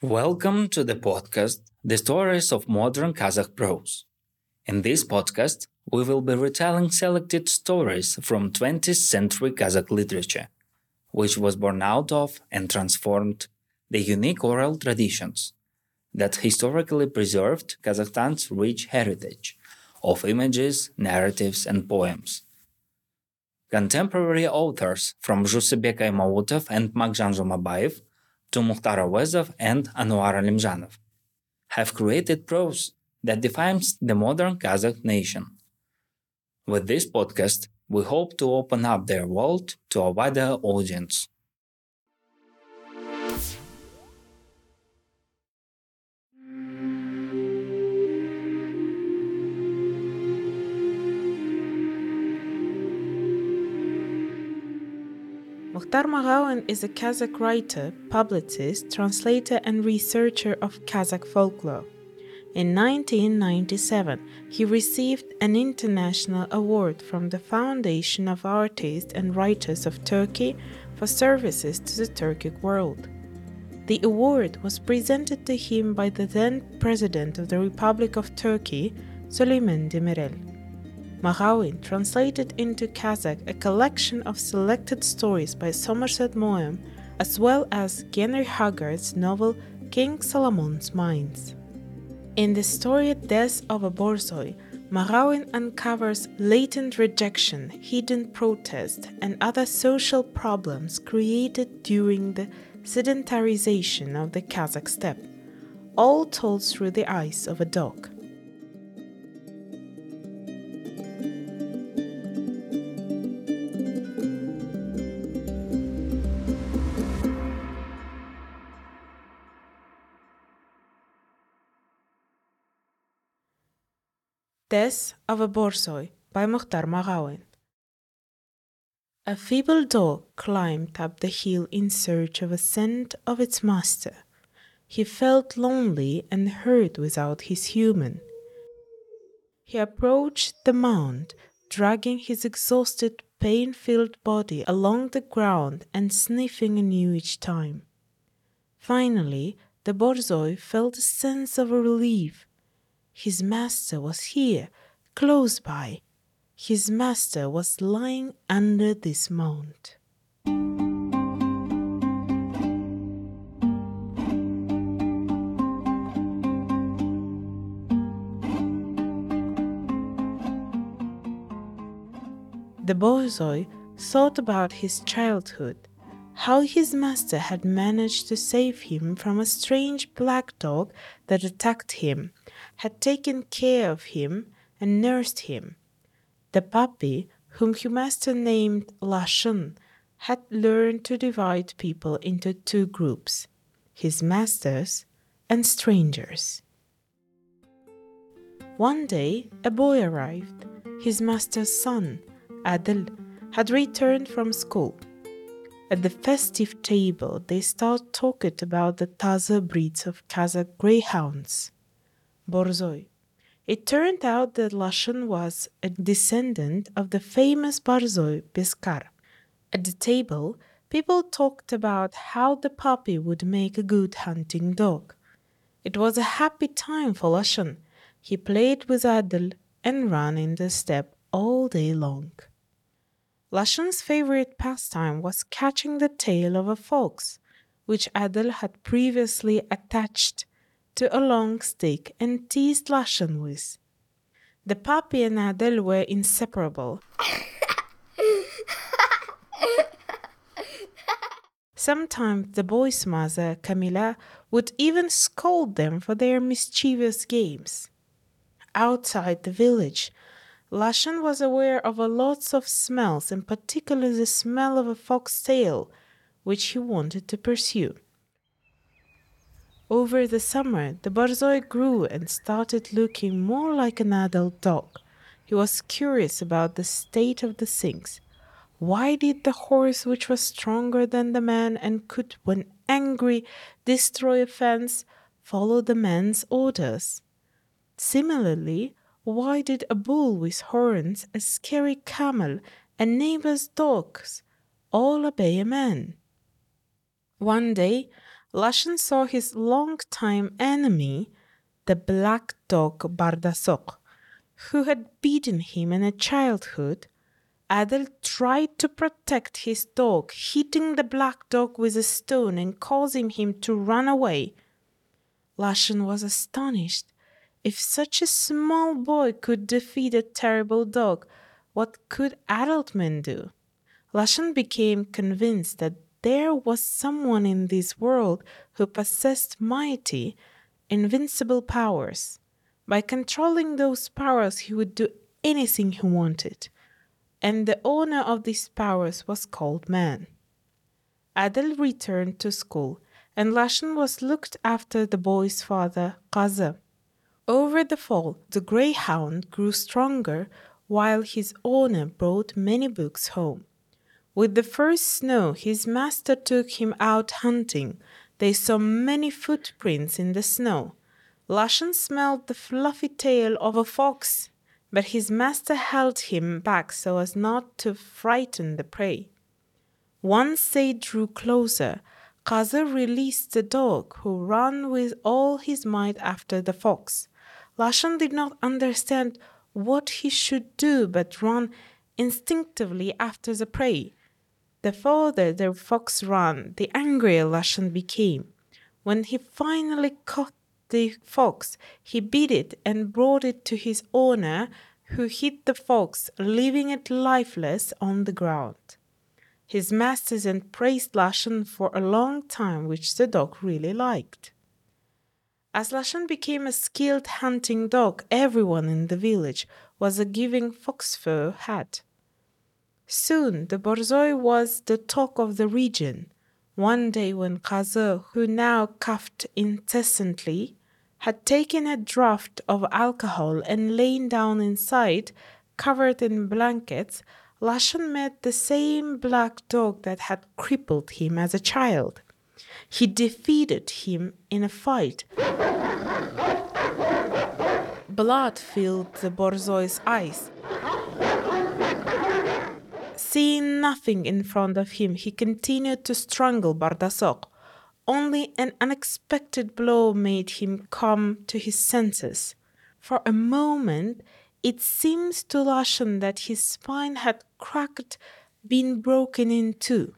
Welcome to the podcast, The Stories of Modern Kazakh Prose. In this podcast, we will be retelling selected stories from 20th century Kazakh literature, which was born out of and transformed the unique oral traditions that historically preserved Kazakhstan's rich heritage of images, narratives, and poems. Contemporary authors from Zhusybek Aymautov and Maghjan Zhomabayev to Mukhtar Auezov and Anwar Alimjanov have created prose that defines the modern Kazakh nation. With this podcast, we hope to open up their world to a wider audience. Mukhtar Magauin is a Kazakh writer, publicist, translator, and researcher of Kazakh folklore. In 1997, he received an international award from the Foundation of Artists and Writers of Turkey for services to the Turkic world. The award was presented to him by the then President of the Republic of Turkey, Süleyman Demirel. Magauin translated into Kazakh a collection of selected stories by Somerset Maugham, as well as Henry Haggard's novel King Solomon's Mines. In the story Death of a Borzoi, Magauin uncovers latent rejection, hidden protest, and other social problems created during the sedentarization of the Kazakh steppe, all told through the eyes of a dog. Death of a Borzoi by Mukhtar Magauin. A feeble dog climbed up the hill in search of a scent of its master. He felt lonely and hurt without his human. He approached the mound, dragging his exhausted, pain filled body along the ground and sniffing anew each time. Finally, the Borzoi felt a sense of relief his master was here, close by. His master was lying under this mound. The borzoi thought about his childhood, how his master had managed to save him from a strange black dog that attacked him had taken care of him and nursed him. The puppy, whom his master named Lashun, had learned to divide people into two groups his masters and strangers. One day, a boy arrived. His master's son, Adil, had returned from school. At the festive table, they start talking about the Tazy breeds of Kazakh greyhounds. Borzoi. It turned out that Lashun was a descendant of the famous Borzoi Beskar. At the table, people talked about how the puppy would make a good hunting dog. It was a happy time for Lashun. He played with Adel and ran in the steppe all day long. Lashun's favorite pastime was catching the tail of a fox, which Adel had previously attached to a long stick and teased Lashun with. The puppy and Adel were inseparable. Sometimes the boy's mother, Camilla, would even scold them for their mischievous games. Outside the village, Lashun was aware of a lots of smells, in particular the smell of a fox tail, which he wanted to pursue. Over the summer, the Borzoi grew and started looking more like an adult dog. He was curious about the state of the things. Why did the horse, which was stronger than the man and could, when angry, destroy a fence, follow the man's orders? Similarly, why did a bull with horns, a scary camel, and neighbor's dogs all obey a man? One day, Lashan saw his longtime enemy, the black dog Bardasok, who had beaten him in childhood. Adel tried to protect his dog, hitting the black dog with a stone and causing him to run away. Lashan was astonished. If such a small boy could defeat a terrible dog, what could adult men do? Lashan became convinced that there was someone in this world who possessed mighty, invincible powers. By controlling those powers, he would do anything he wanted. And the owner of these powers was called man. Adel returned to school, and Lashan was looked after the boy's father, Qaza. Over the fall, the greyhound grew stronger while his owner brought many books home. With the first snow, his master took him out hunting. They saw many footprints in the snow. Lashan smelled the fluffy tail of a fox, but his master held him back so as not to frighten the prey. Once they drew closer, Qaza released the dog, who ran with all his might after the fox. Lashan did not understand what he should do but run instinctively after the prey. The farther the fox ran, the angrier Lashan became. When he finally caught the fox, he beat it and brought it to his owner, who hit the fox, leaving it lifeless on the ground. His masters then praised Lashan for a long time, which the dog really liked. As Lashan became a skilled hunting dog, everyone in the village was a giving fox fur hat. Soon the Borzoi was the talk of the region. One day when Qaza, who now coughed incessantly, had taken a draught of alcohol and lain down inside, covered in blankets, Lashan met the same black dog that had crippled him as a child. He defeated him in a fight. Blood filled the Borzoi's eyes. Seeing nothing in front of him, he continued to strangle Bardasok. Only an unexpected blow made him come to his senses. For a moment, it seemed to Lashan that his spine had cracked, been broken in two.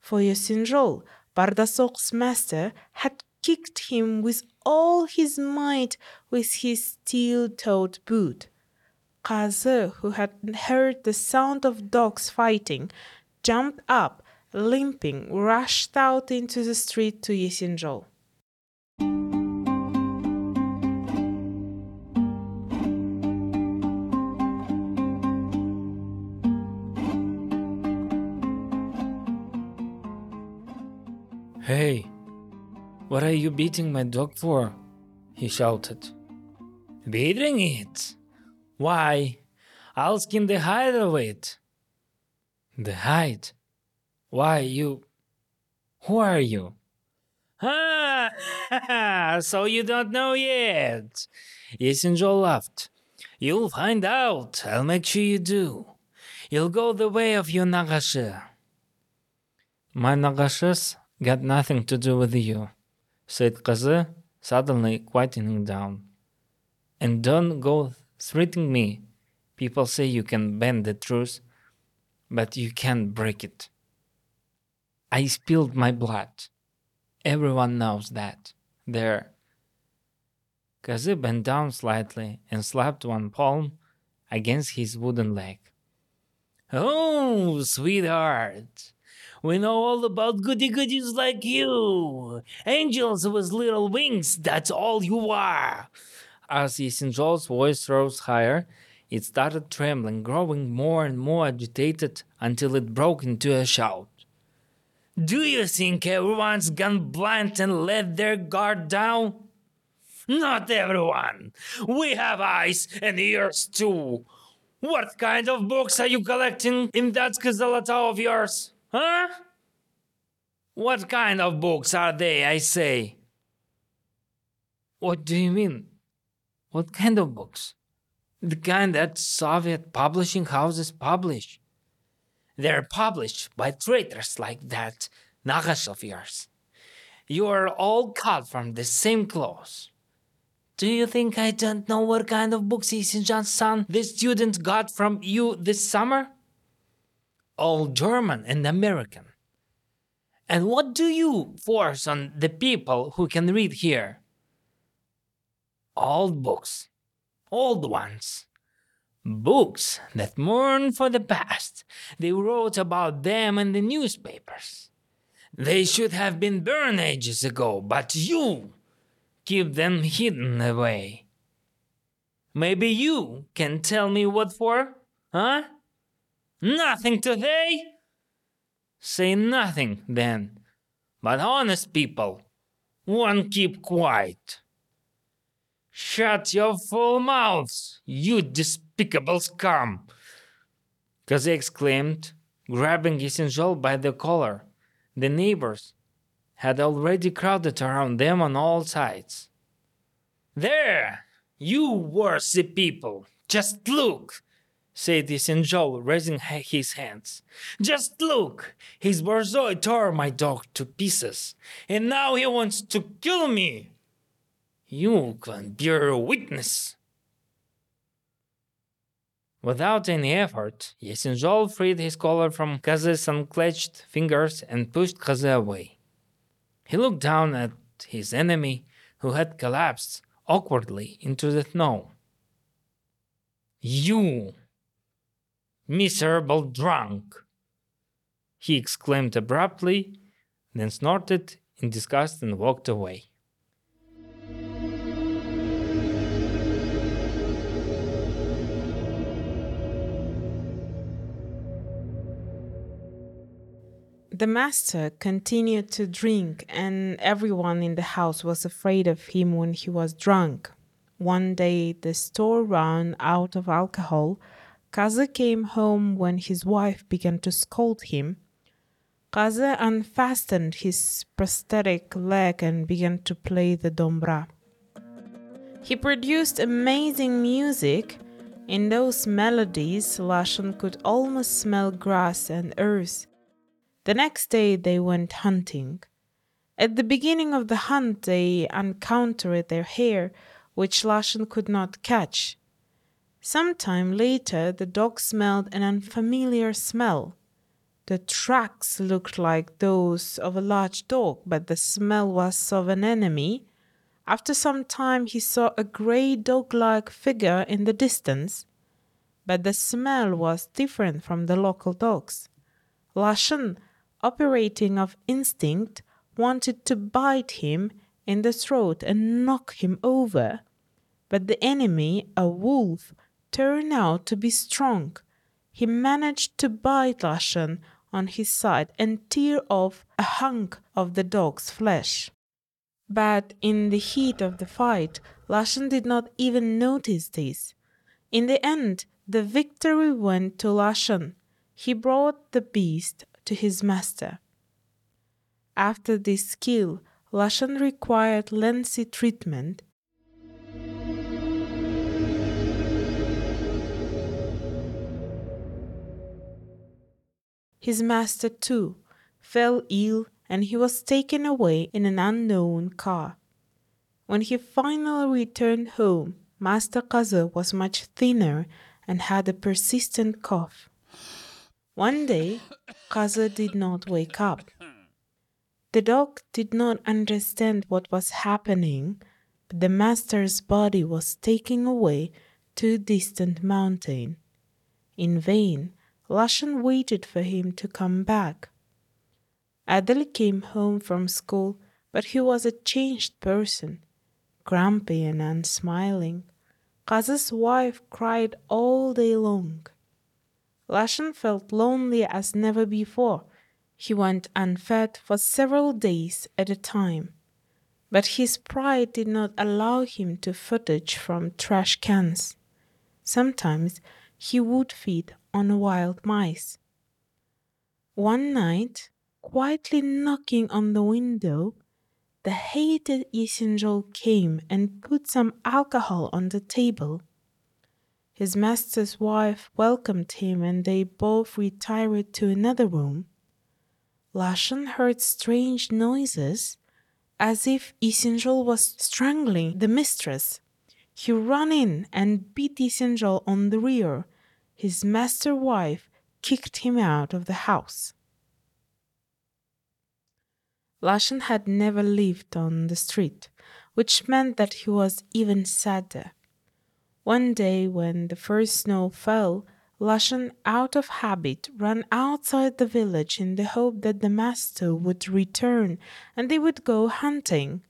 For Yesinjol, Bardasok's master had kicked him with all his might with his steel toed boot. Qaza, who had heard the sound of dogs fighting, jumped up, limping, rushed out into the street to Yesinjol. Are you beating my dog for? he shouted. Beating it? Why, I'll skin the hide of it. The hide? Why, you. Who are you? Ah, so you don't know yet. Yesinjol laughed. You'll find out. I'll make sure you do. You'll go the way of your Nagasha. My Nagashas got nothing to do with you, said Qaza, suddenly quietening down. And don't go threatening me. People say you can bend the truth, but you can't break it. I spilled my blood. Everyone knows that. There. Qaza bent down slightly and slapped one palm against his wooden leg. Oh, sweetheart, we know all about goody goodies like you. Angels with little wings, that's all you are. As Yesinjol's voice rose higher, it started trembling, growing more and more agitated until it broke into a shout. Do you think everyone's gone blind and let their guard down? Not everyone. We have eyes and ears too. What kind of books are you collecting in that skazalata of yours? Huh? What kind of books are they, I say? What do you mean? What kind of books? The kind that Soviet publishing houses publish. They're published by traitors like that. Nachash of yours. You are all cut from the same cloth. Do you think I don't know what kind of books John's son, the student, got from you this summer? All German and American. And what do you force on the people who can read here? Old books, old ones. Books that mourn for the past. They wrote about them in the newspapers. They should have been burned ages ago, but you keep them hidden away. Maybe you can tell me what for? Huh? Nothing today? Say nothing then. But honest people won't keep quiet. Shut your full mouths, you despicable scum! Kaze exclaimed, grabbing Yesenjol by the collar. The neighbors had already crowded around them on all sides. There! You worthy people! Just look! Said Yesenjol, raising his hands. Just look! His borzoi tore my dog to pieces, and now he wants to kill me! You can bear witness. Without any effort, Yesenjol freed his collar from Kaze's unclenched fingers and pushed Kaze away. He looked down at his enemy, who had collapsed awkwardly into the snow. You miserable drunk! he exclaimed abruptly, then snorted in disgust and walked away. The master continued to drink, and everyone in the house was afraid of him when he was drunk. One day, the store ran out of alcohol. Kaze came home when his wife began to scold him. Kaze unfastened his prosthetic leg and began to play the dombra. He produced amazing music. In those melodies, Lashon could almost smell grass and earth. The next day they went hunting. At the beginning of the hunt, they encountered their hare, which Lashon could not catch. Some time later, the dog smelled an unfamiliar smell. The tracks looked like those of a large dog, but the smell was of an enemy. After some time, he saw a grey dog like figure in the distance, but the smell was different from the local dogs. Lashon operating of instinct, wanted to bite him in the throat and knock him over. But the enemy, a wolf, turned out to be strong. He managed to bite Lashon on his side and tear off a hunk of the dog's flesh. But in the heat of the fight, Lashon did not even notice this. In the end, the victory went to Lashon. He brought the beast to his master. After this skill, Lashon required lengthy treatment. His master, too, fell ill and he was taken away in an unknown car. When he finally returned home, Master Kaze was much thinner and had a persistent cough. One day, Kaze did not wake up. The dog did not understand what was happening, but the master's body was taken away to a distant mountain. In vain, Lashon waited for him to come back. Adel came home from school, but he was a changed person, grumpy and unsmiling. Kaze's wife cried all day long. Lashon felt lonely as never before. He went unfed for several days at a time. But his pride did not allow him to footage from trash cans. Sometimes he would feed on wild mice. One night, quietly knocking on the window, the hated Yesenjol came and put some alcohol on the table. His master's wife welcomed him and they both retired to another room. Lashan heard strange noises as if Isinjol was strangling the mistress. He ran in and beat Isinjol on the rear. His master wife kicked him out of the house. Lashan had never lived on the street, which meant that he was even sadder. One day, when the first snow fell, Lashan, out of habit, ran outside the village in the hope that the master would return and they would go hunting.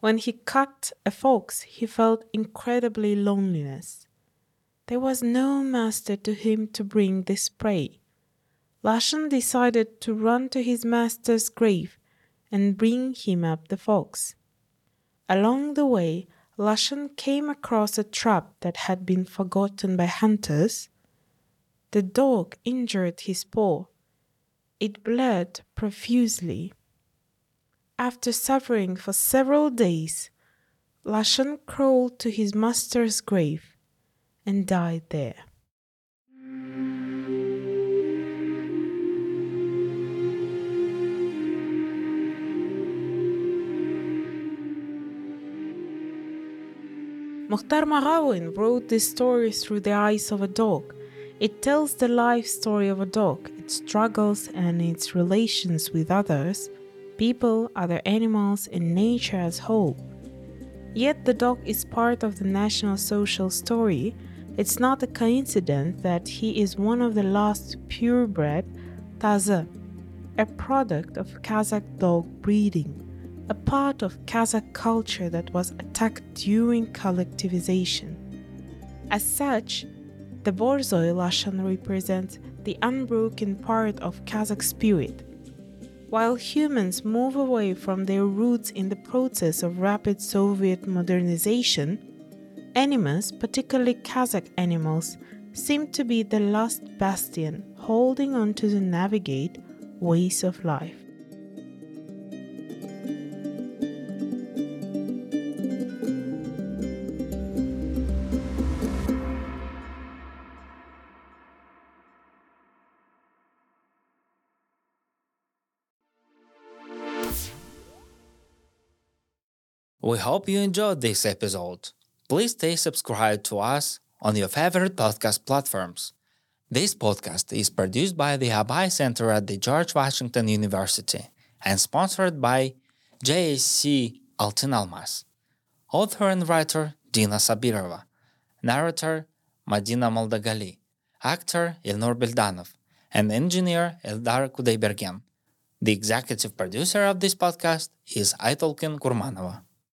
When he cut a fox, he felt incredibly loneliness. There was no master to him to bring this prey. Lashan decided to run to his master's grave and bring him up the fox. Along the way, Lashan came across a trap that had been forgotten by hunters. The dog injured his paw. It bled profusely. After suffering for several days, Lashan crawled to his master's grave and died there. Mukhtar Magauin wrote this story through the eyes of a dog. It tells the life story of a dog, its struggles and its relations with others, people, other animals, and nature as whole. Yet the dog is part of the national social story. It's not a coincidence that he is one of the last purebred Tazy, a product of Kazakh dog breeding a part of Kazakh culture that was attacked during collectivization. As such, the Borzoi Lashan represents the unbroken part of Kazakh spirit. While humans move away from their roots in the process of rapid Soviet modernization, animals, particularly Kazakh animals, seem to be the last bastion holding on to the navigate ways of life. We hope you enjoyed this episode. Please stay subscribed to us on your favorite podcast platforms. This podcast is produced by the Abai Center at the George Washington University and sponsored by JSC Altin Almas. Author and writer Dina Sabirova. Narrator Madina Moldagali. Actor Ilnur Bildanov. And engineer Eldar Kudaibergen. The executive producer of this podcast is Aitolkin Kurmanova.